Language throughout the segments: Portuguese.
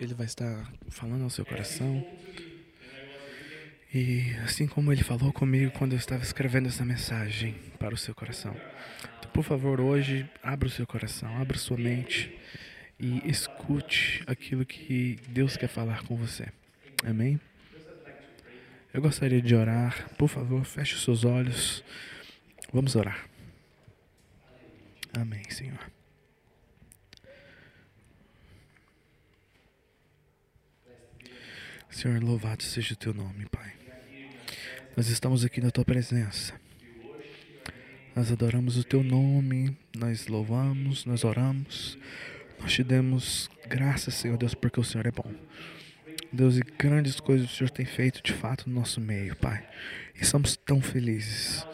ele vai estar falando ao seu coração. E assim como ele falou comigo quando eu estava escrevendo essa mensagem para o seu coração. Então, por favor, hoje, abra o seu coração, abra sua mente e escute aquilo que Deus quer falar com você. Amém? Eu gostaria de orar. Por favor, feche os seus olhos. Vamos orar. Amém, Senhor. Senhor, louvado seja o teu nome, Pai. Nós estamos aqui na tua presença. Nós adoramos o teu nome, nós louvamos, nós oramos. Nós te damos graças, Senhor Deus, porque o Senhor é bom. Deus, e grandes coisas o Senhor tem feito de fato no nosso meio, Pai. E somos tão felizes.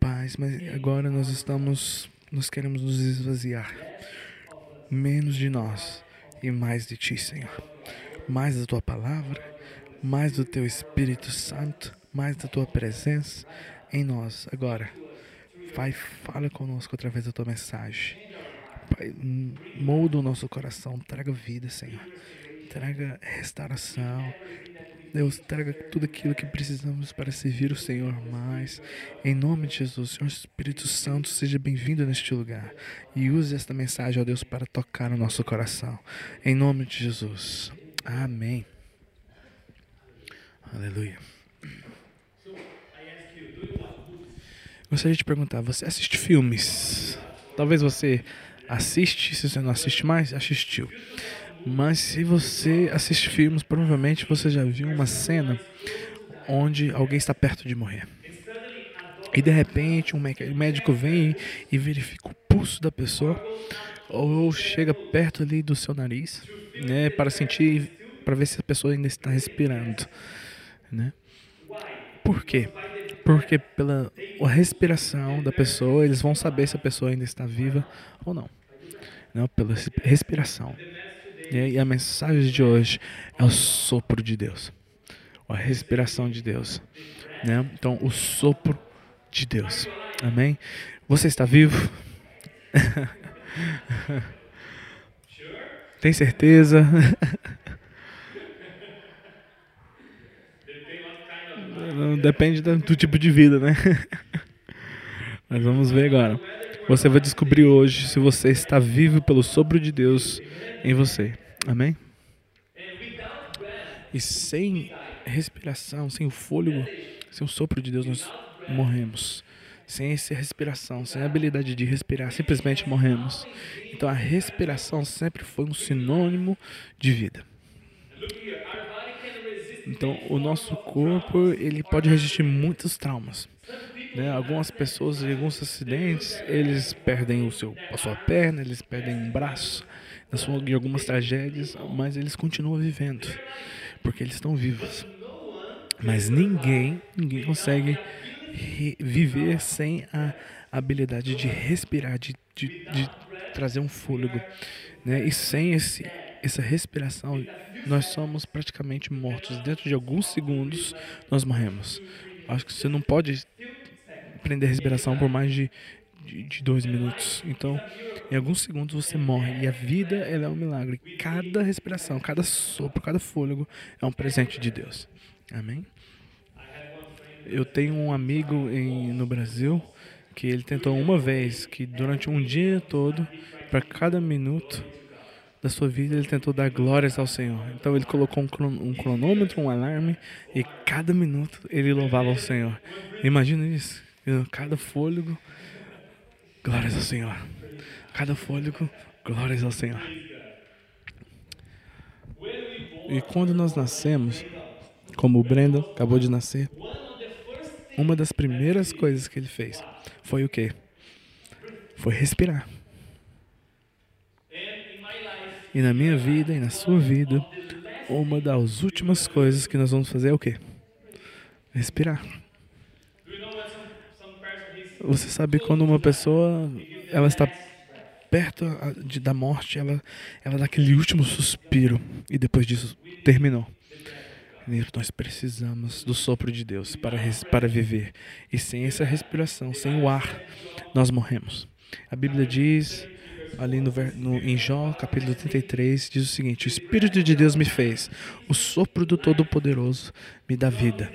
Pai, mas agora nós estamos, nós queremos nos esvaziar. Menos de nós e mais de Ti, Senhor. Mais da Tua palavra, mais do Teu Espírito Santo, mais da Tua presença em nós. Agora, Pai, fala conosco através da Tua mensagem. Pai, molda o nosso coração, traga vida, Senhor traga restauração. Deus, traga tudo aquilo que precisamos para servir o Senhor mais. Em nome de Jesus, Senhor Espírito Santo, seja bem-vindo neste lugar. E use esta mensagem, ó Deus, para tocar o nosso coração. Em nome de Jesus. Amém. Aleluia. Gostaria de perguntar, você assiste filmes? Talvez você assiste, se você não assiste mais, assistiu. Mas se você assiste filmes, provavelmente você já viu uma cena onde alguém está perto de morrer. E de repente um médico vem e verifica o pulso da pessoa ou chega perto ali do seu nariz, né, para sentir, para ver se a pessoa ainda está respirando, né? Por quê? Porque pela respiração da pessoa, eles vão saber se a pessoa ainda está viva ou não. Não, pela respiração. E a mensagem de hoje é o sopro de Deus, a respiração de Deus. Né? Então, o sopro de Deus. Amém? Você está vivo? Tem certeza? Depende do tipo de vida, né? Mas vamos ver agora. Você vai descobrir hoje se você está vivo pelo sopro de Deus em você. Amém? E sem respiração, sem o fôlego, sem o sopro de Deus, nós morremos. Sem essa respiração, sem a habilidade de respirar, simplesmente morremos. Então a respiração sempre foi um sinônimo de vida. Então o nosso corpo ele pode resistir muitos traumas. Né? Algumas pessoas em alguns acidentes, eles perdem o seu, a sua perna, eles perdem um braço, em algumas tragédias, mas eles continuam vivendo, porque eles estão vivos. Mas ninguém, ninguém consegue viver sem a habilidade de respirar, de, de, de trazer um fôlego. Né? E sem esse, essa respiração, nós somos praticamente mortos. Dentro de alguns segundos, nós morremos. Acho que você não pode prender a respiração por mais de, de, de, dois minutos. Então, em alguns segundos você morre. E a vida ela é um milagre. Cada respiração, cada sopro, cada fôlego é um presente de Deus. Amém? Eu tenho um amigo em, no Brasil que ele tentou uma vez que durante um dia todo, para cada minuto da sua vida, ele tentou dar glórias ao Senhor. Então ele colocou um cronômetro, um alarme, e cada minuto ele louvava ao Senhor. Imagina isso. Cada fôlego, glórias ao Senhor. Cada fôlego, glórias ao Senhor. E quando nós nascemos, como o Brenda acabou de nascer, uma das primeiras coisas que ele fez foi o quê? Foi respirar. E na minha vida e na sua vida, uma das últimas coisas que nós vamos fazer é o quê? Respirar. Você sabe quando uma pessoa ela está perto de, da morte, ela, ela dá aquele último suspiro e depois disso terminou. Nós precisamos do sopro de Deus para, para viver. E sem essa respiração, sem o ar, nós morremos. A Bíblia diz ali no, no, em João capítulo 33, diz o seguinte: O Espírito de Deus me fez, o sopro do Todo-Poderoso me dá vida.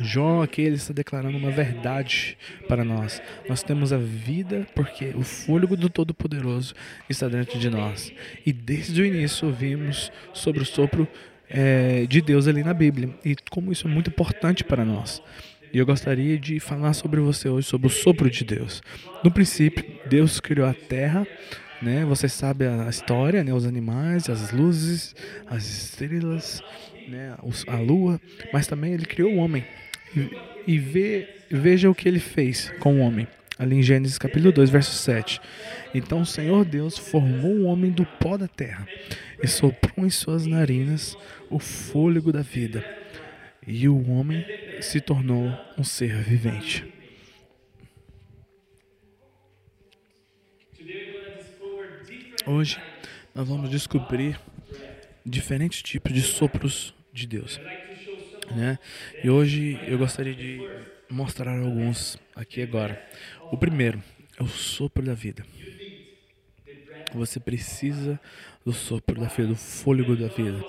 João aqui ele está declarando uma verdade para nós. Nós temos a vida porque o fôlego do Todo-Poderoso está dentro de nós. E desde o início ouvimos sobre o sopro é, de Deus ali na Bíblia e como isso é muito importante para nós. E eu gostaria de falar sobre você hoje sobre o sopro de Deus. No princípio, Deus criou a terra, né? Você sabe a história, né? Os animais, as luzes, as estrelas, né? a lua, mas também ele criou o homem. E, e veja o que ele fez com o homem. Ali em Gênesis capítulo 2, verso 7. Então o Senhor Deus formou o homem do pó da terra e soprou em suas narinas o fôlego da vida. E o homem se tornou um ser vivente. Hoje nós vamos descobrir diferentes tipos de sopros de Deus. Né? E hoje eu gostaria de mostrar alguns aqui agora. O primeiro é o sopro da vida. Você precisa do sopro da vida, do fôlego da vida.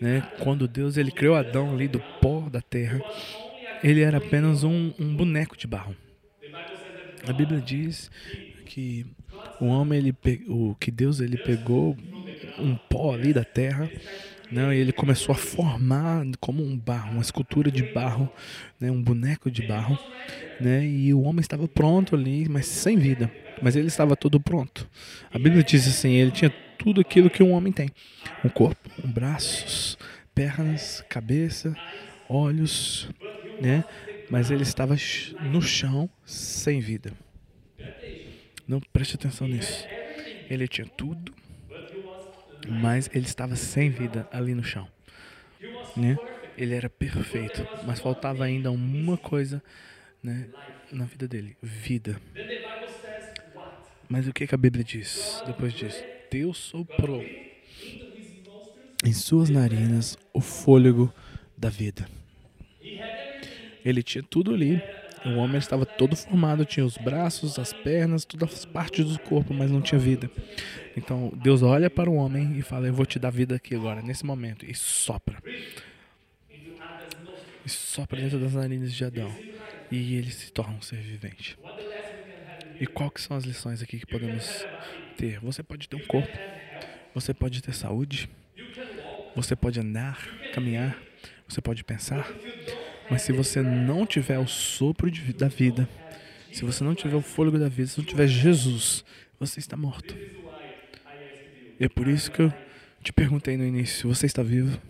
Né? Quando Deus ele criou Adão ali do pó da terra, ele era apenas um, um boneco de barro. A Bíblia diz que o homem ele o que Deus ele pegou um pó ali da terra né, e ele começou a formar como um barro, uma escultura de barro, né, um boneco de barro, né, e o homem estava pronto ali, mas sem vida, mas ele estava todo pronto. A Bíblia diz assim, ele tinha tudo aquilo que um homem tem: um corpo, um braços, pernas, cabeça, olhos, né? Mas ele estava no chão sem vida. Não preste atenção nisso. Ele tinha tudo, mas ele estava sem vida ali no chão, né? Ele era perfeito, mas faltava ainda uma coisa, né, na vida dele: vida. Mas o que, que a Bíblia diz depois disso? Deus soprou em suas narinas o fôlego da vida. Ele tinha tudo ali. O homem estava todo formado, tinha os braços, as pernas, todas as partes do corpo, mas não tinha vida. Então Deus olha para o homem e fala: Eu vou te dar vida aqui agora, nesse momento, e sopra. E sopra dentro das narinas de Adão. E ele se torna um ser vivente. E quais são as lições aqui que podemos ter? Você pode ter um corpo, você pode ter saúde, você pode andar, caminhar, você pode pensar, mas se você não tiver o sopro de, da vida, se você não tiver o fôlego da vida, se não tiver Jesus, você está morto. E é por isso que eu te perguntei no início: você está vivo?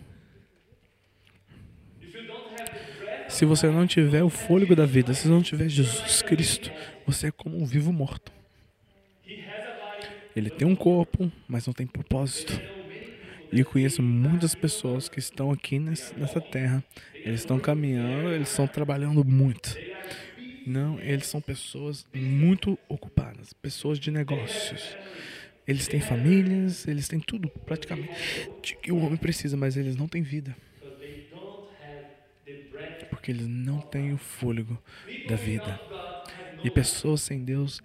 Se você não tiver o fôlego da vida, se não tiver Jesus Cristo, você é como um vivo morto. Ele tem um corpo, mas não tem propósito. E eu conheço muitas pessoas que estão aqui nessa terra. Eles estão caminhando, eles estão trabalhando muito. Não, eles são pessoas muito ocupadas, pessoas de negócios. Eles têm famílias, eles têm tudo praticamente que o homem precisa, mas eles não têm vida. Porque eles não têm o fôlego da vida. E pessoas sem Deus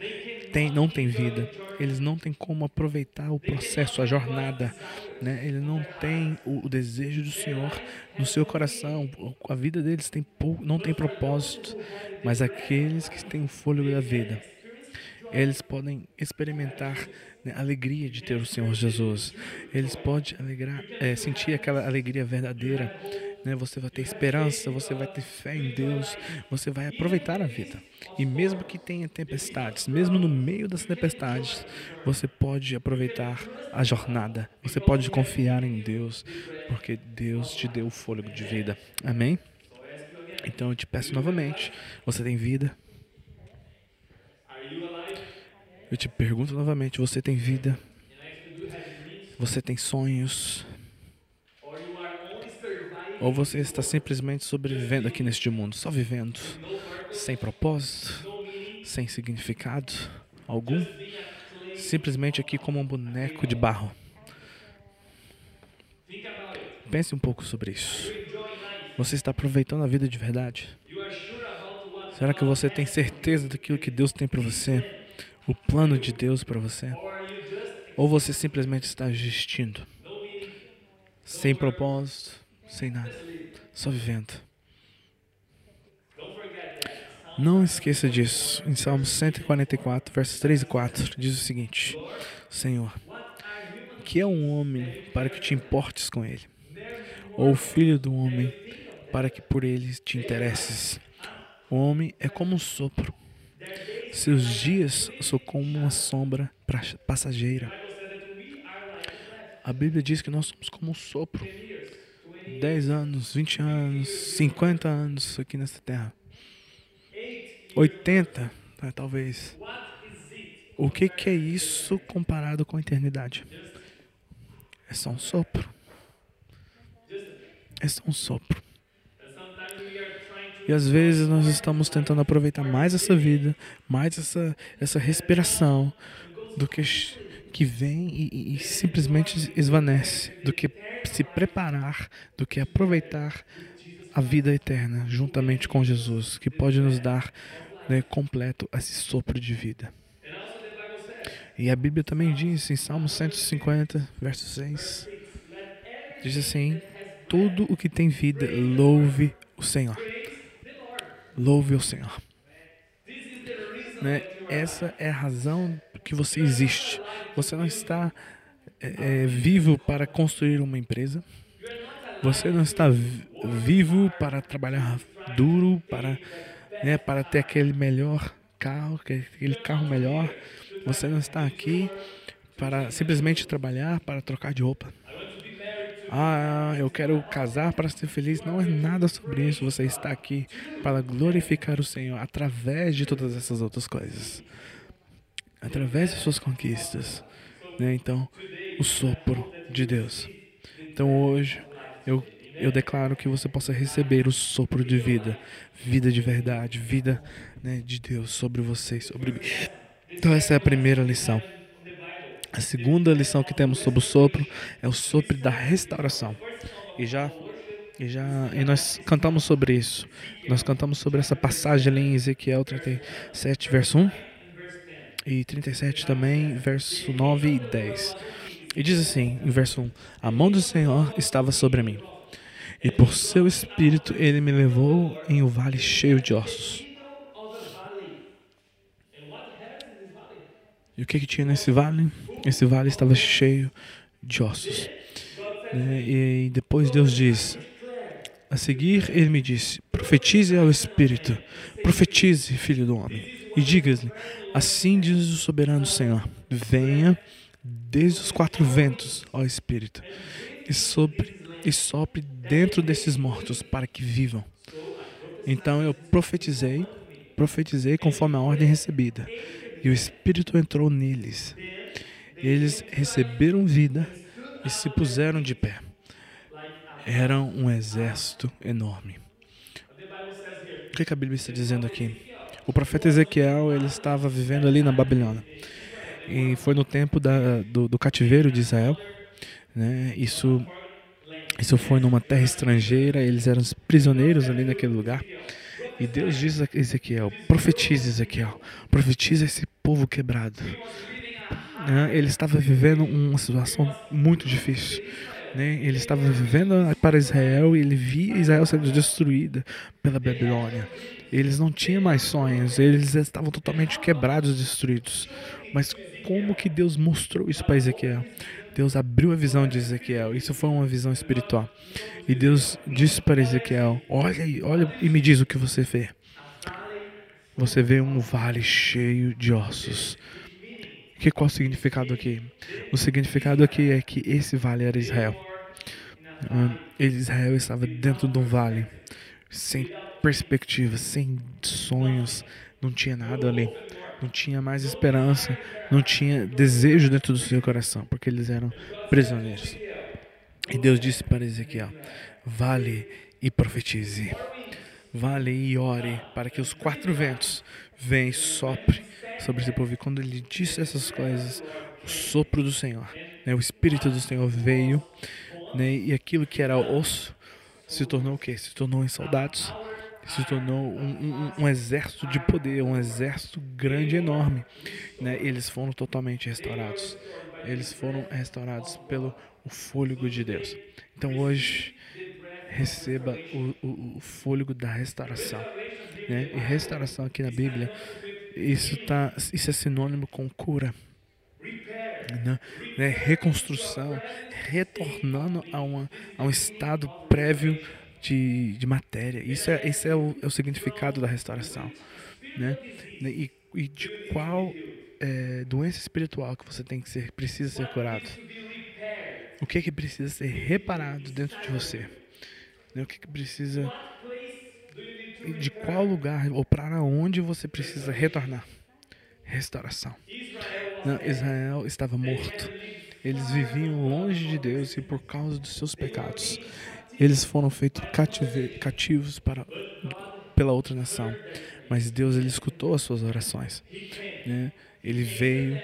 tem, não têm vida. Eles não têm como aproveitar o processo, a jornada. Né? Eles não têm o, o desejo do Senhor no seu coração. A vida deles tem pouco, não tem propósito. Mas aqueles que têm o fôlego da vida, eles podem experimentar né, a alegria de ter o Senhor Jesus. Eles podem alegrar, é, sentir aquela alegria verdadeira né? Você vai ter esperança, você vai ter fé em Deus, você vai aproveitar a vida. E mesmo que tenha tempestades, mesmo no meio das tempestades, você pode aproveitar a jornada. Você pode confiar em Deus, porque Deus te deu o fôlego de vida. Amém? Então eu te peço novamente, você tem vida? Eu te pergunto novamente, você tem vida? Você tem sonhos? Ou você está simplesmente sobrevivendo aqui neste mundo, só vivendo, sem propósito, sem significado algum, simplesmente aqui como um boneco de barro. Pense um pouco sobre isso. Você está aproveitando a vida de verdade? Será que você tem certeza daquilo que Deus tem para você? o plano de Deus para você? Ou você simplesmente está existindo? Sem propósito, sem nada, só vivendo. Não esqueça disso. Em Salmo 144, versos 3 e 4, diz o seguinte: Senhor, que é um homem para que te importes com ele? Ou o filho do homem para que por ele te interesses? O homem é como um sopro. Seus dias são como uma sombra passageira. A Bíblia diz que nós somos como um sopro. 10 anos, 20 anos, 50 anos aqui nessa terra. 80, né, talvez. O que, que é isso comparado com a eternidade? É só um sopro. É só um sopro. E às vezes nós estamos tentando aproveitar mais essa vida, mais essa, essa respiração, do que, que vem e, e simplesmente esvanece, do que se preparar, do que aproveitar a vida eterna juntamente com Jesus, que pode nos dar né, completo esse sopro de vida. E a Bíblia também diz em Salmo 150, verso 6, diz assim: Tudo o que tem vida, louve o Senhor. Louve o Senhor. Né? Essa é a razão que você existe. Você não está é, é vivo para construir uma empresa. Você não está vivo para trabalhar duro, para, né, para ter aquele melhor carro, aquele carro melhor. Você não está aqui para simplesmente trabalhar, para trocar de roupa. Ah, eu quero casar para ser feliz. Não é nada sobre isso. Você está aqui para glorificar o Senhor através de todas essas outras coisas. Através de suas conquistas. Né? Então, o sopro de Deus. Então, hoje, eu, eu declaro que você possa receber o sopro de vida. Vida de verdade. Vida né, de Deus sobre você sobre mim. Então, essa é a primeira lição. A segunda lição que temos sobre o sopro é o sopro da restauração. E já e já e nós cantamos sobre isso. Nós cantamos sobre essa passagem ali em Ezequiel 37, verso 1 e 37 também, verso 9 e 10. E diz assim, em verso 1: A mão do Senhor estava sobre mim, e por seu espírito ele me levou em um vale cheio de ossos. E o que, que tinha nesse vale? Esse vale estava cheio de ossos. Né? E depois Deus diz: A seguir, ele me disse: Profetize ao Espírito, profetize, filho do homem, e diga-lhe: Assim diz o soberano Senhor: Venha desde os quatro ventos, ó Espírito, e sopre, e sopre dentro desses mortos para que vivam. Então eu profetizei, profetizei conforme a ordem recebida e o Espírito entrou neles. Eles receberam vida e se puseram de pé. Eram um exército enorme. O que, a Bíblia está dizendo aqui? O profeta Ezequiel ele estava vivendo ali na Babilônia e foi no tempo da, do, do cativeiro de Israel. Né? Isso, isso foi numa terra estrangeira. Eles eram prisioneiros ali naquele lugar. E Deus diz a Ezequiel: profetize, Ezequiel, profetize esse povo quebrado. Né? Ele estava vivendo uma situação muito difícil. Né? Ele estava vivendo para Israel e ele via Israel sendo destruída pela Babilônia. Eles não tinham mais sonhos, eles estavam totalmente quebrados, destruídos. Mas como que Deus mostrou isso para Ezequiel? Deus abriu a visão de Ezequiel. Isso foi uma visão espiritual. E Deus disse para Ezequiel: Olha olha e me diz o que você vê. Você vê um vale cheio de ossos. Que qual o significado aqui? O significado aqui é que esse vale era Israel. Hum, Israel estava dentro de um vale, sem perspectiva, sem sonhos, não tinha nada ali não tinha mais esperança, não tinha desejo dentro do seu coração, porque eles eram prisioneiros. E Deus disse para Ezequiel: Vale e profetize. Vale e ore para que os quatro ventos venham e sopre sobre esse povo. E quando ele disse essas coisas, o sopro do Senhor, né, o Espírito do Senhor veio, né, e aquilo que era osso se tornou o quê? Se tornou em soldados, se tornou um, um, um, exército de poder, um exército grande, enorme. Né? Eles foram totalmente restaurados. Eles foram restaurados pelo o fôlego de Deus. Então hoje receba o, o, o fôlego da restauração. Né? E restauração aqui na Bíblia, isso, tá, isso é sinônimo com cura. Né? né? Reconstrução, retornando a, uma, a um estado prévio de, de matéria. Isso é, esse é o, é o significado da restauração. Né? E, e de qual é, doença espiritual que você tem que ser, precisa ser curado? O que é que precisa ser reparado dentro de você? Né? O que, é que precisa. De qual lugar ou para onde você precisa retornar? Restauração. Não, Israel estava morto. Eles viviam longe de Deus e por causa dos seus pecados, eles foram feitos cativos para, pela outra nação. Mas Deus ele escutou as suas orações. Né? Ele veio,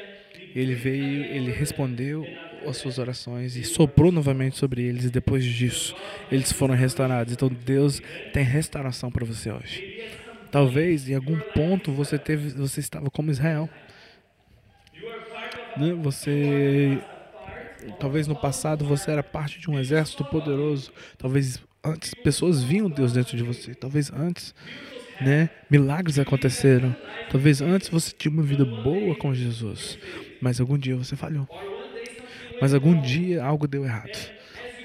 ele veio, ele respondeu as suas orações e soprou novamente sobre eles. E depois disso, eles foram restaurados. Então Deus tem restauração para você hoje. Talvez em algum ponto você teve, você estava como Israel. Né? Você talvez no passado você era parte de um exército poderoso. Talvez antes pessoas viam Deus dentro de você. Talvez antes, né, milagres aconteceram. Talvez antes você tinha uma vida boa com Jesus, mas algum dia você falhou. Mas algum dia algo deu errado,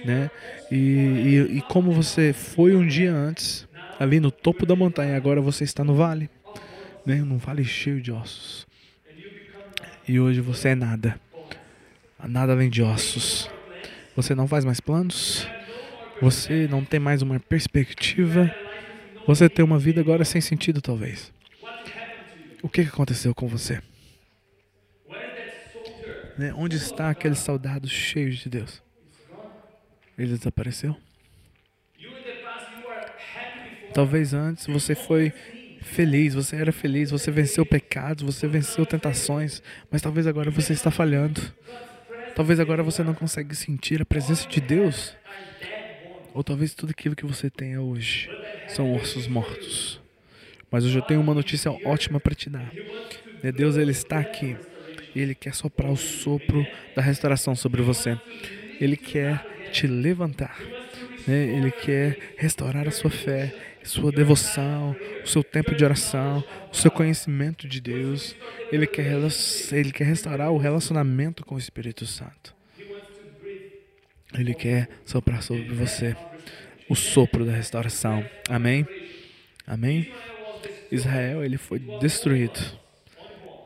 né? E, e, e como você foi um dia antes, ali no topo da montanha, agora você está no vale, né? Num vale cheio de ossos. E hoje você é nada. Nada além de ossos. Você não faz mais planos. Você não tem mais uma perspectiva. Você tem uma vida agora sem sentido, talvez. O que aconteceu com você? Né? Onde está aquele soldado cheio de Deus? Ele desapareceu? Talvez antes você foi feliz, você era feliz, você venceu pecados, você venceu tentações, mas talvez agora você está falhando. Talvez agora você não consegue sentir a presença de Deus. Ou talvez tudo aquilo que você tenha hoje são ossos mortos. Mas hoje eu tenho uma notícia ótima para te dar. Né, Deus ele está aqui ele quer soprar o sopro da restauração sobre você. Ele quer te levantar. Né? Ele quer restaurar a sua fé sua devoção, o seu tempo de oração, o seu conhecimento de Deus. Ele quer, ele quer restaurar o relacionamento com o Espírito Santo. Ele quer soprar sobre você o sopro da restauração. Amém? Amém? Israel ele foi destruído.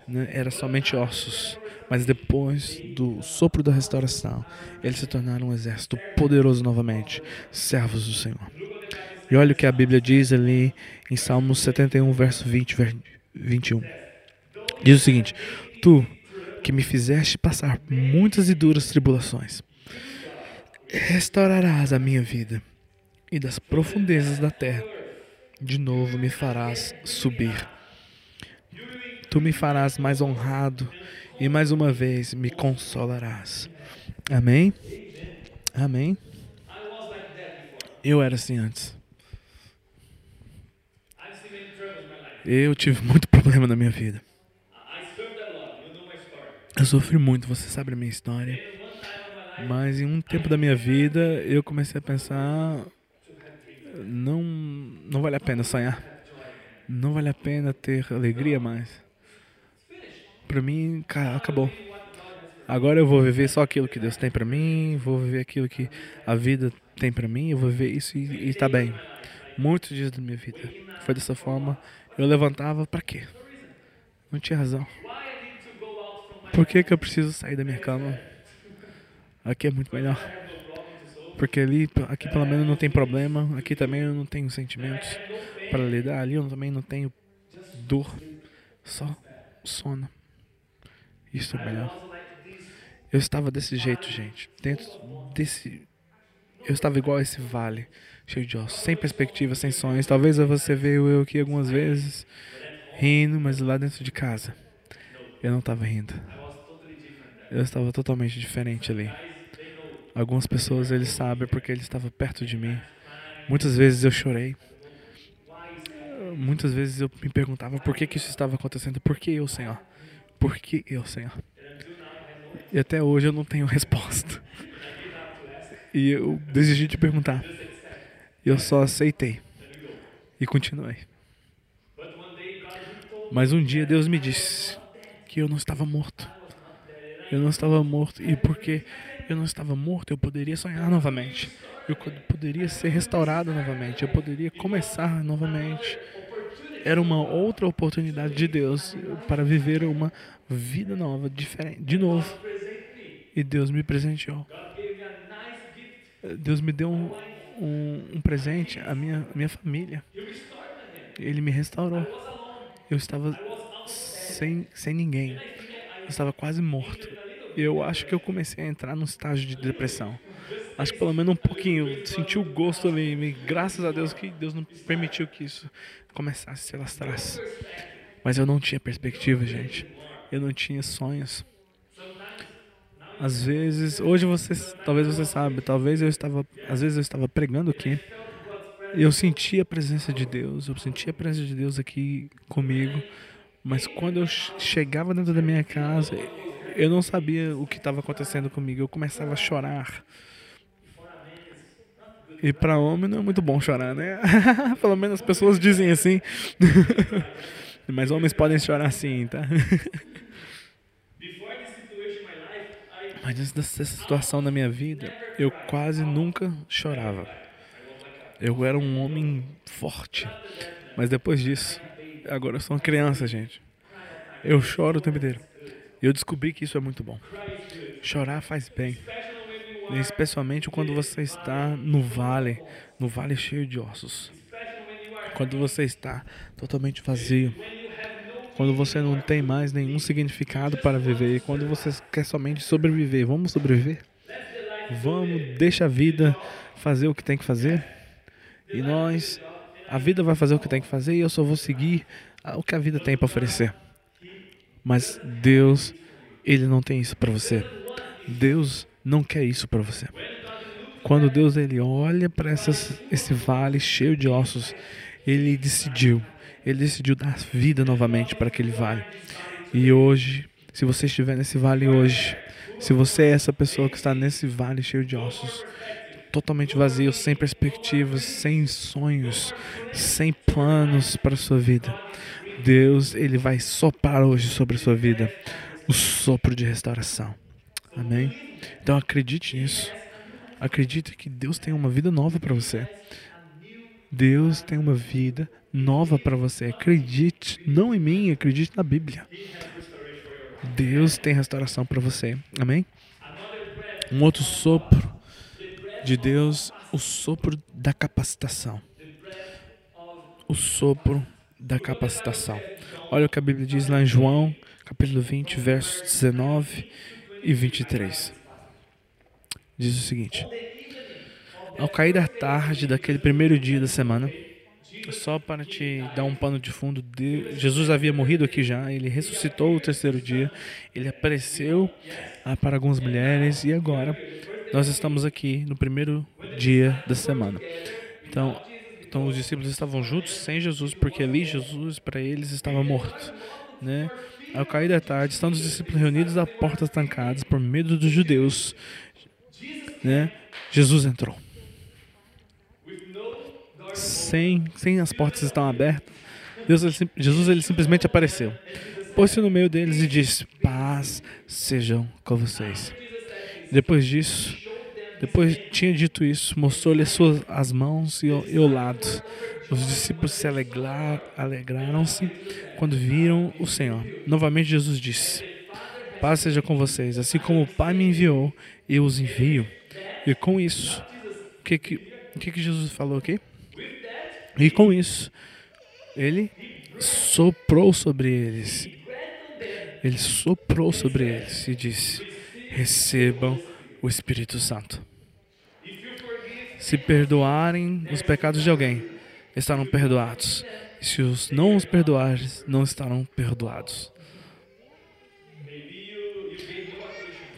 Né? Era somente ossos. Mas depois do sopro da restauração, eles se tornaram um exército poderoso novamente, servos do Senhor. E olha o que a Bíblia diz ali em Salmos 71, verso 20, 21. Diz o seguinte: Tu que me fizeste passar muitas e duras tribulações, restaurarás a minha vida, e das profundezas da terra, de novo me farás subir. Tu me farás mais honrado, e mais uma vez me consolarás. Amém? Amém? Eu era assim antes. Eu tive muito problema na minha vida. Eu sofri muito, você sabe a minha história. Mas em um tempo da minha vida eu comecei a pensar não não vale a pena sonhar. Não vale a pena ter alegria mais. Para mim, acabou. Agora eu vou viver só aquilo que Deus tem para mim, vou viver aquilo que a vida tem para mim, eu vou viver isso e, e tá bem. Muitos dias da minha vida foi dessa forma eu levantava para quê? Não tinha razão. Por que, que eu preciso sair da minha cama? Aqui é muito melhor. Porque ali, aqui pelo menos não tem problema. Aqui também eu não tenho sentimentos para lidar. Ali eu também não tenho dor. Só sono. Isso é melhor. Eu estava desse jeito, gente. Dentro desse. Eu estava igual a esse vale cheio de ossos, sem perspectiva, sem sonhos. Talvez você veio eu aqui algumas vezes rindo, mas lá dentro de casa eu não estava rindo. Eu estava totalmente diferente ali. Algumas pessoas eles sabem porque ele estava perto de mim. Muitas vezes eu chorei. muitas vezes eu me perguntava por que, que isso estava acontecendo. Por que eu, Senhor? Por que eu, Senhor? E até hoje eu não tenho resposta. E eu decidi de perguntar. Eu só aceitei. E continuei. Mas um dia Deus me disse que eu não estava morto. Eu não estava morto. E porque eu não estava morto, eu poderia sonhar novamente. Eu poderia ser restaurado novamente. Eu poderia começar novamente. Era uma outra oportunidade de Deus para viver uma vida nova, diferente, de novo. E Deus me presenteou. Deus me deu um, um, um presente, a minha, minha família. Ele me restaurou. Eu estava sem, sem ninguém. Eu estava quase morto. Eu acho que eu comecei a entrar num estágio de depressão. Acho que pelo menos um pouquinho. Senti o gosto ali. Graças a Deus que Deus não permitiu que isso começasse a se alastrasse. Mas eu não tinha perspectiva, gente. Eu não tinha sonhos. Às vezes, hoje vocês, talvez você sabe, talvez eu estava, às vezes eu estava pregando aqui. Eu sentia a presença de Deus, eu sentia a presença de Deus aqui comigo. Mas quando eu chegava dentro da minha casa, eu não sabia o que estava acontecendo comigo. Eu começava a chorar. E para homem não é muito bom chorar, né? Pelo menos as pessoas dizem assim. Mas homens podem chorar sim, tá? Mas antes dessa situação na minha vida, eu quase nunca chorava. Eu era um homem forte. Mas depois disso, agora eu sou uma criança, gente. Eu choro o tempo inteiro. Eu descobri que isso é muito bom. Chorar faz bem. Especialmente quando você está no vale, no vale cheio de ossos. Quando você está totalmente vazio quando você não tem mais nenhum significado para viver, quando você quer somente sobreviver, vamos sobreviver? Vamos, deixa a vida fazer o que tem que fazer. E nós, a vida vai fazer o que tem que fazer e eu só vou seguir o que a vida tem para oferecer. Mas Deus, ele não tem isso para você. Deus não quer isso para você. Quando Deus ele olha para esse vale cheio de ossos, ele decidiu ele decidiu dar vida novamente para aquele vale. E hoje, se você estiver nesse vale hoje, se você é essa pessoa que está nesse vale cheio de ossos, totalmente vazio, sem perspectivas, sem sonhos, sem planos para a sua vida, Deus, ele vai soprar hoje sobre a sua vida o sopro de restauração. Amém? Então acredite nisso. Acredite que Deus tem uma vida nova para você. Deus tem uma vida nova para você. Acredite, não em mim, acredite na Bíblia. Deus tem restauração para você. Amém? Um outro sopro de Deus, o sopro da capacitação. O sopro da capacitação. Olha o que a Bíblia diz lá em João, capítulo 20, versos 19 e 23. Diz o seguinte: Ao cair da tarde daquele primeiro dia da semana, só para te dar um pano de fundo, Jesus havia morrido aqui já, ele ressuscitou o terceiro dia, ele apareceu ah, para algumas mulheres e agora nós estamos aqui no primeiro dia da semana. Então, então os discípulos estavam juntos sem Jesus, porque ali Jesus para eles estava morto, né? Ao cair da tarde, estão os discípulos reunidos a portas trancadas por medo dos judeus, né? Jesus entrou sem, sem as portas estão abertas, Deus, ele, Jesus ele simplesmente apareceu, pôs-se no meio deles e disse: Paz sejam com vocês. Depois disso, depois tinha dito isso, mostrou-lhe as mãos e e o lado. Os discípulos se alegrar, alegraram-se quando viram o Senhor. Novamente Jesus disse: Paz seja com vocês. Assim como o Pai me enviou, eu os envio. E com isso, o que que, que, que Jesus falou aqui? E com isso, ele soprou sobre eles. Ele soprou sobre eles e disse: Recebam o Espírito Santo. Se perdoarem os pecados de alguém, estarão perdoados. Se os não os perdoares, não estarão perdoados.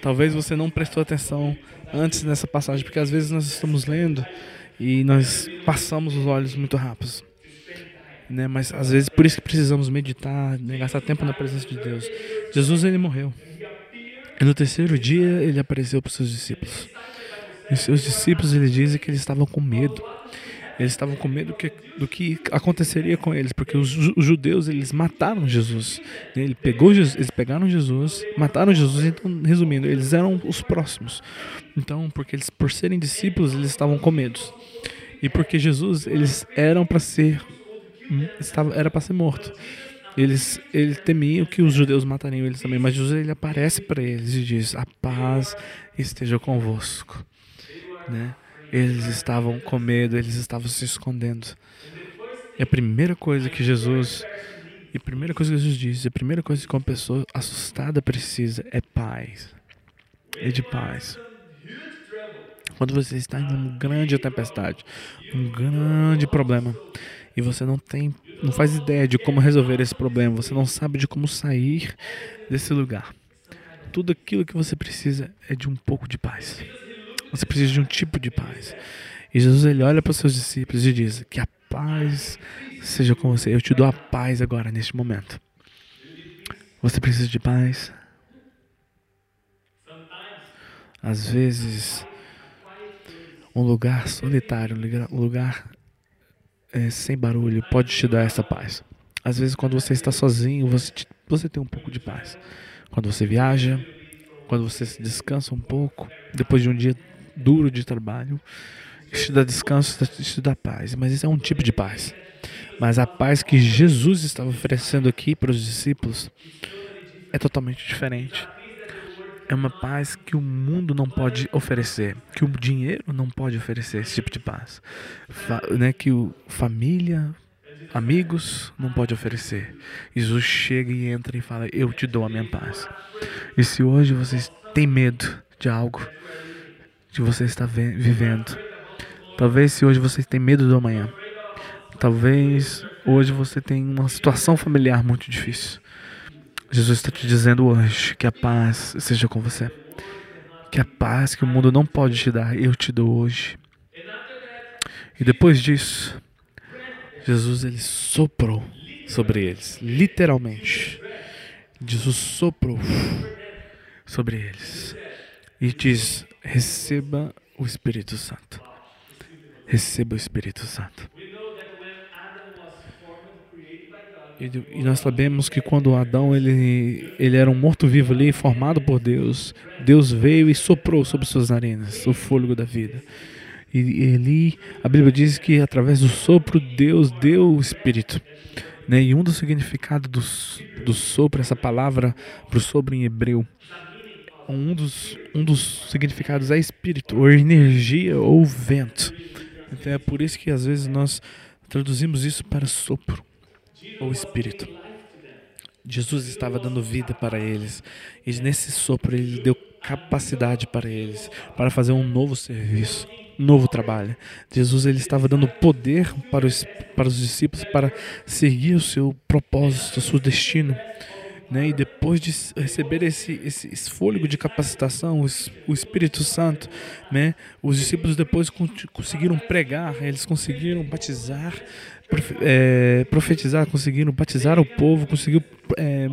Talvez você não prestou atenção antes nessa passagem, porque às vezes nós estamos lendo e nós passamos os olhos muito rápidos. né? Mas às vezes por isso que precisamos meditar, né? gastar tempo na presença de Deus. Jesus ele morreu. E no terceiro dia ele apareceu para os seus discípulos. E seus discípulos ele dizem que eles estavam com medo. Eles estavam com medo do que, do que aconteceria com eles, porque os, os judeus eles mataram Jesus. Ele pegou Jesus, eles pegaram Jesus, mataram Jesus. Então, resumindo, eles eram os próximos. Então, porque eles por serem discípulos eles estavam com medo. E porque Jesus eles eram para ser estava era para ser morto. Eles, eles temiam que os judeus matariam eles também, mas Jesus ele aparece para eles e diz: A paz esteja convosco. Né? Eles estavam com medo, eles estavam se escondendo. E a primeira coisa que Jesus, e a primeira coisa que Jesus diz, a primeira coisa que uma pessoa assustada precisa é paz. É de paz. Quando você está em uma grande tempestade, um grande problema, e você não tem, não faz ideia de como resolver esse problema, você não sabe de como sair desse lugar. Tudo aquilo que você precisa é de um pouco de paz. Você precisa de um tipo de paz. E Jesus ele olha para os seus discípulos e diz: Que a paz seja com você. Eu te dou a paz agora neste momento. Você precisa de paz? Às vezes, um lugar solitário, um lugar é, sem barulho pode te dar essa paz. Às vezes, quando você está sozinho, você, te, você tem um pouco de paz. Quando você viaja, quando você descansa um pouco, depois de um dia duro de trabalho, isso dá descanso, isso dá paz. Mas isso é um tipo de paz. Mas a paz que Jesus estava oferecendo aqui para os discípulos é totalmente diferente. É uma paz que o mundo não pode oferecer, que o dinheiro não pode oferecer esse tipo de paz, Fa né, que o família, amigos não pode oferecer. Jesus chega e entra e fala: Eu te dou a minha paz. E se hoje vocês têm medo de algo que você está vivendo, talvez se hoje vocês têm medo do amanhã, talvez hoje você tem uma situação familiar muito difícil. Jesus está te dizendo hoje que a paz seja com você. Que a paz que o mundo não pode te dar, eu te dou hoje. E depois disso, Jesus ele soprou sobre eles, literalmente. Jesus soprou sobre eles e diz: receba o Espírito Santo. Receba o Espírito Santo. E, nós sabemos que quando Adão ele, ele era um morto-vivo ali, formado por Deus, Deus veio e soprou sobre suas narinas o fôlego da vida. E ele, a Bíblia diz que através do sopro Deus deu o Espírito. Né? E um dos significados do, do sopro, essa palavra para o sopro em hebreu, um dos, um dos significados é espírito, ou energia, ou vento. Então é por isso que às vezes nós traduzimos isso para sopro ou espírito. Jesus estava dando vida para eles e nesse sopro ele deu capacidade para eles para fazer um novo serviço, um novo trabalho. Jesus ele estava dando poder para os, para os discípulos para seguir o seu propósito, o seu destino. Né? E depois de receber esse, esse, fôlego de capacitação, o, o Espírito Santo, né? os discípulos depois conseguiram pregar, eles conseguiram batizar, é, profetizar, conseguiram batizar o povo, conseguiu é,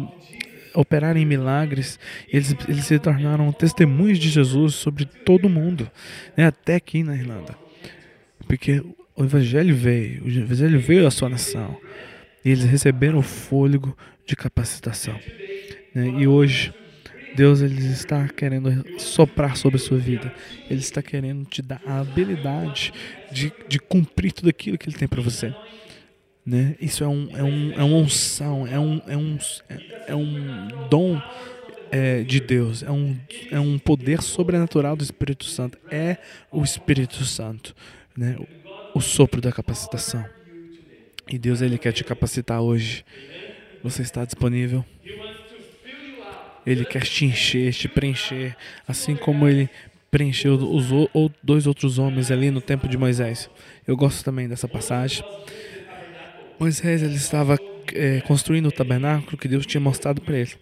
operar em milagres. Eles, eles se tornaram testemunhos de Jesus sobre todo o mundo, né? até aqui na Irlanda. Porque o Evangelho veio, o Evangelho veio à sua nação. E eles receberam o fôlego de capacitação. Né? E hoje, Deus ele está querendo soprar sobre a sua vida. Ele está querendo te dar a habilidade de, de cumprir tudo aquilo que Ele tem para você. Né? Isso é, um, é, um, é uma unção, é um, é um, é um dom é, de Deus, é um, é um poder sobrenatural do Espírito Santo. É o Espírito Santo, né? o, sopro da capacitação. E Deus ele quer te capacitar hoje. Você está disponível? Ele quer te encher, te preencher, assim como ele preencheu os dois outros homens ali no tempo de Moisés. Eu gosto também dessa passagem. Moisés ele estava é, construindo o tabernáculo que Deus tinha mostrado para ele.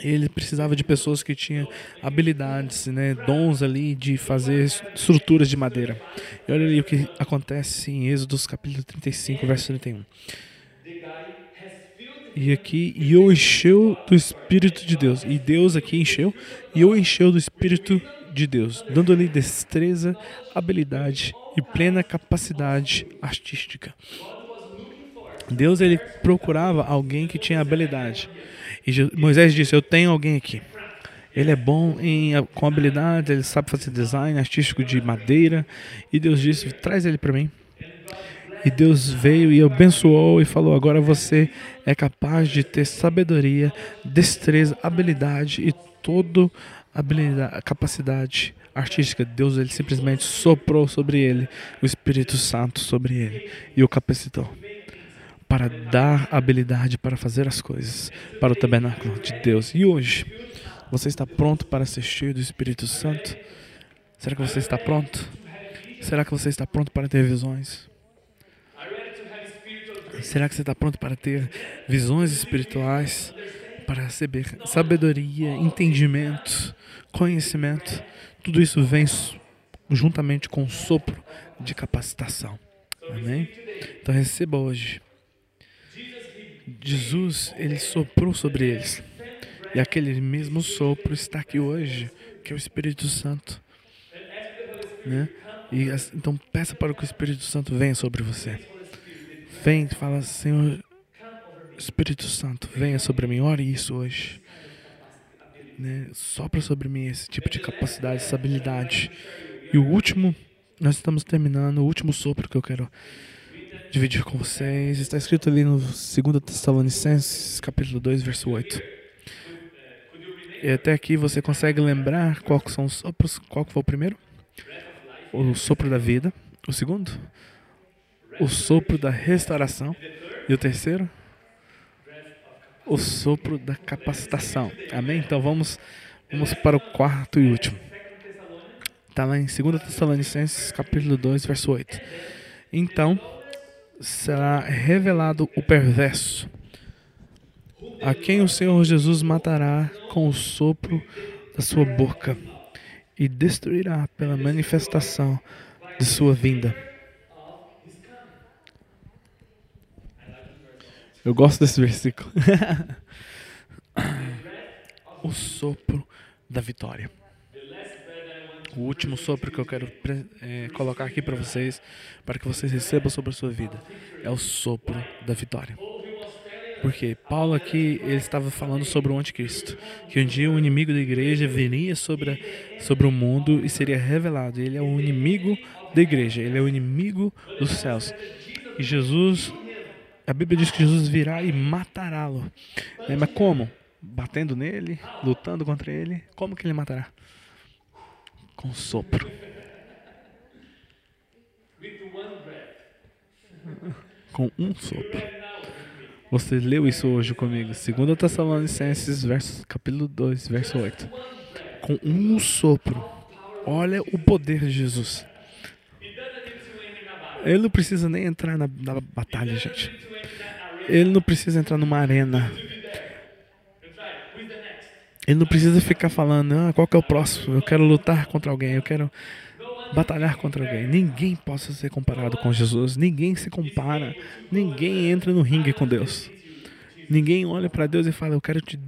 ele precisava de pessoas que tinham habilidades, né, dons ali de fazer estruturas de madeira. E olha ali o que acontece em Êxodo capítulo 35, verso 31. E aqui, e eu encheu do Espírito de Deus. E Deus aqui encheu, e eu encheu do Espírito de Deus, dando-lhe destreza, habilidade e plena capacidade artística. Deus ele procurava alguém que tinha habilidade. E Moisés disse: Eu tenho alguém aqui. Ele é bom em, com habilidade, ele sabe fazer design artístico de madeira. E Deus disse: Traz ele para mim. E Deus veio e abençoou e falou: Agora você é capaz de ter sabedoria, destreza, habilidade e toda habilidade, capacidade artística. Deus ele simplesmente soprou sobre ele o Espírito Santo sobre ele e o capacitou para dar habilidade para fazer as coisas para o tabernáculo de Deus. E hoje, você está pronto para ser cheio do Espírito Santo? Será que você está pronto? Será que você está pronto para ter visões? Será que você está pronto para ter visões espirituais? Para receber sabedoria, entendimento, conhecimento? Tudo isso vem juntamente com o sopro de capacitação. Amém? Então receba hoje Jesus, ele soprou sobre eles. E aquele mesmo sopro está aqui hoje, que é o Espírito Santo. Né? E então peça para que o Espírito Santo venha sobre você. Vem fala, Senhor, Espírito Santo, venha sobre mim. Ore isso hoje. Né? Sopra sobre mim esse tipo de capacidade, essa habilidade. E o último, nós estamos terminando, o último sopro que eu quero dividir com vocês. Está escrito ali no 2 Tessalonicenses, capítulo 2, verso 8. E até aqui você consegue lembrar qual são os sopros? Qual foi o primeiro? O sopro da vida. O segundo? O sopro da restauração. E o terceiro? O sopro da capacitação. Amém? Então vamos, vamos para o quarto e último. Está lá em 2 Tessalonicenses, capítulo 2, verso 8. Então, será revelado o perverso, a quem o Senhor Jesus matará com o sopro da sua boca e destruirá pela manifestação de sua vinda. Eu gosto desse versículo. o sopro da vitória o último sopro que eu quero é, colocar aqui para vocês, para que vocês recebam sobre a sua vida, é o sopro da vitória. Porque Paulo aqui ele estava falando sobre o anticristo, que um dia o inimigo da igreja viria sobre, sobre o mundo e seria revelado. Ele é o inimigo da igreja, ele é o inimigo dos céus. E Jesus, a Bíblia diz que Jesus virá e matará-lo. É, mas como? Batendo nele, lutando contra ele? Como que ele matará? com sopro. Com um sopro. Você leu isso hoje comigo. 2 Tessalonicenses, verso, capítulo 2, verso 8. Com um sopro. Olha o poder de Jesus. Ele não precisa nem entrar na, na batalha, gente. Ele não precisa entrar numa arena. Ele não precisa ficar falando, ah, qual que é o próximo? Eu quero lutar contra alguém, eu quero batalhar contra alguém. Ninguém possa ser comparado com Jesus. Ninguém se compara. Ninguém entra no ringue com Deus. Ninguém olha para Deus e fala, eu quero te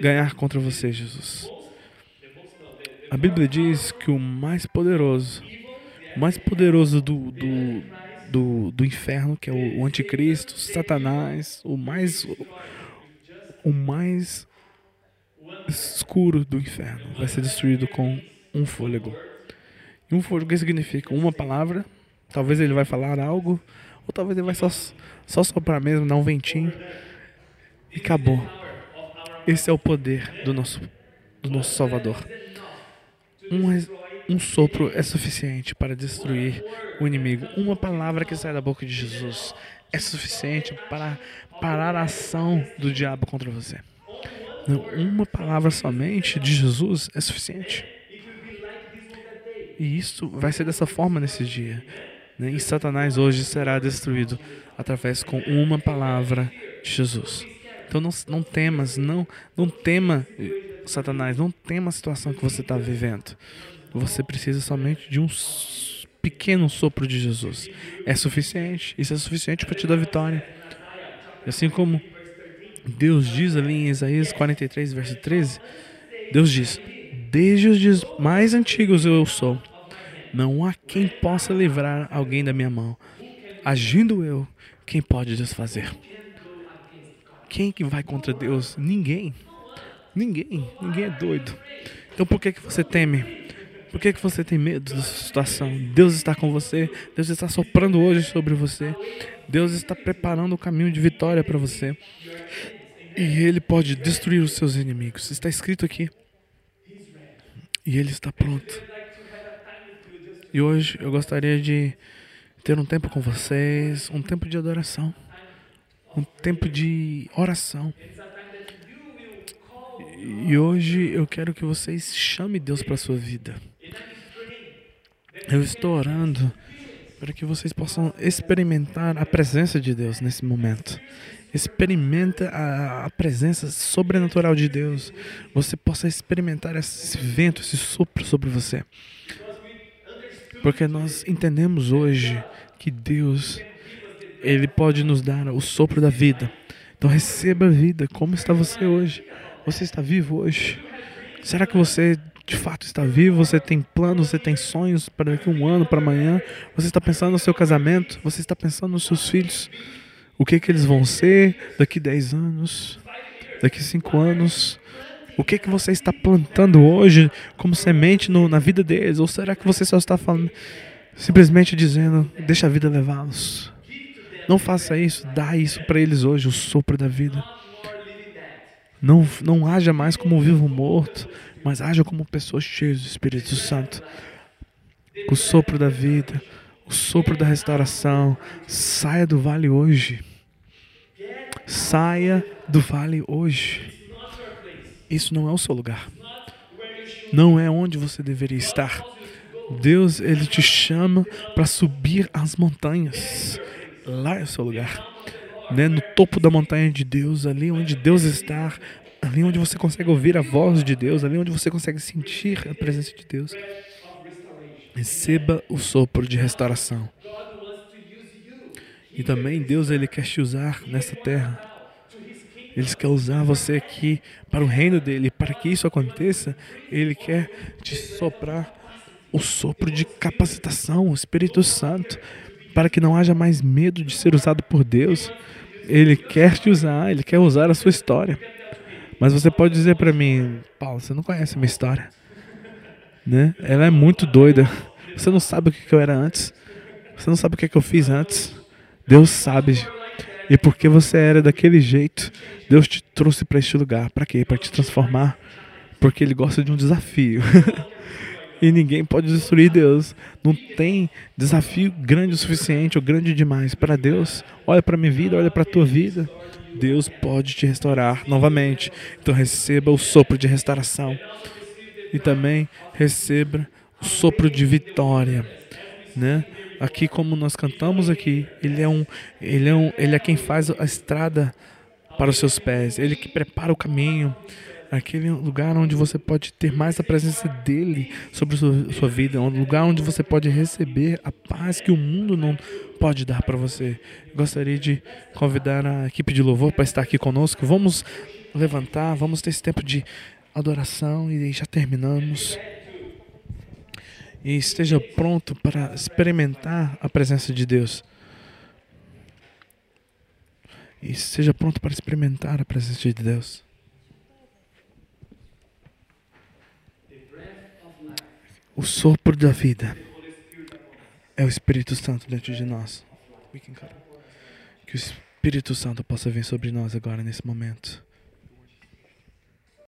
ganhar contra você, Jesus. A Bíblia diz que o mais poderoso, mais poderoso do, do, do, do inferno, que é o, o anticristo, Satanás, o mais, o mais escuro do inferno vai ser destruído com um fôlego. E um fôlego, que significa? Uma palavra, talvez ele vai falar algo, ou talvez ele vai só, só soprar mesmo, dar um ventinho, e acabou. Esse é o poder do nosso, do nosso Salvador. Um, um sopro é suficiente para destruir o inimigo. Uma palavra que sai da boca de Jesus é suficiente para parar a ação do diabo contra você. Uma palavra somente de Jesus é suficiente. E isso vai ser dessa forma nesse dia. Né? E Satanás hoje será destruído através com uma palavra de Jesus. Então não, não temas, não, não tema, Satanás, não tema a situação que você está vivendo. Você precisa somente de um pequeno sopro de Jesus. É suficiente. Isso é suficiente para te dar vitória. Assim como Deus diz ali em Isaías 43, verso 13, Deus diz: Desde os dias mais antigos eu sou. Não há quem possa livrar alguém da minha mão. Agindo eu, quem pode desfazer? Quem que vai contra Deus? Ninguém. Ninguém. Ninguém é doido. Então por que que você teme? Por que que você tem medo dessa situação? Deus está com você. Deus está soprando hoje sobre você. Deus está preparando o caminho de vitória para você. E Ele pode destruir os seus inimigos. Está escrito aqui. E Ele está pronto. E hoje eu gostaria de ter um tempo com vocês, um tempo de adoração, um tempo de oração. E hoje eu quero que vocês chamem Deus para sua vida. Eu estou orando para que vocês possam experimentar a presença de Deus nesse momento. Experimenta a, a presença sobrenatural de Deus. Você possa experimentar esse vento, esse sopro sobre você. Porque nós entendemos hoje que Deus ele pode nos dar o sopro da vida. Então receba a vida. Como está você hoje? Você está vivo hoje? Será que você de fato está vivo? Você tem planos, você tem sonhos para daqui a um ano, para amanhã? Você está pensando no seu casamento? Você está pensando nos seus filhos? O que, que eles vão ser daqui 10 anos? Daqui 5 anos? O que que você está plantando hoje como semente no, na vida deles? Ou será que você só está falando, simplesmente dizendo, deixa a vida levá-los? Não faça isso, dá isso para eles hoje, o sopro da vida. Não, não haja mais como vivo morto, mas haja como pessoas cheias do Espírito Santo. O sopro da vida, o sopro da restauração. Saia do vale hoje. Saia do vale hoje. Isso não é o seu lugar. Não é onde você deveria estar. Deus, ele te chama para subir as montanhas. Lá é o seu lugar. Né? No topo da montanha de Deus, ali onde Deus está, ali onde você consegue ouvir a voz de Deus, ali onde você consegue sentir a presença de Deus. Receba o sopro de restauração. E também Deus ele quer te usar nessa terra ele quer usar você aqui para o reino dele. Para que isso aconteça, ele quer te soprar o sopro de capacitação, o Espírito Santo, para que não haja mais medo de ser usado por Deus. Ele quer te usar, ele quer usar a sua história. Mas você pode dizer para mim, Paulo, você não conhece a minha história, né? Ela é muito doida. Você não sabe o que eu era antes. Você não sabe o que eu fiz antes. Deus sabe. E porque você era daquele jeito, Deus te trouxe para este lugar. Para quê? Para te transformar. Porque Ele gosta de um desafio. e ninguém pode destruir Deus. Não tem desafio grande o suficiente ou grande demais para Deus. Olha para minha vida, olha para a tua vida. Deus pode te restaurar novamente. Então receba o sopro de restauração. E também receba o sopro de vitória, né? aqui como nós cantamos aqui, ele é um, ele é um, ele é quem faz a estrada para os seus pés, ele que prepara o caminho, aquele lugar onde você pode ter mais a presença dele sobre a sua, sua vida, um lugar onde você pode receber a paz que o mundo não pode dar para você. Gostaria de convidar a equipe de louvor para estar aqui conosco. Vamos levantar, vamos ter esse tempo de adoração e já terminamos e esteja pronto para experimentar a presença de Deus. E esteja pronto para experimentar a presença de Deus. O sopro da vida é o Espírito Santo dentro de nós. Que o Espírito Santo possa vir sobre nós agora nesse momento.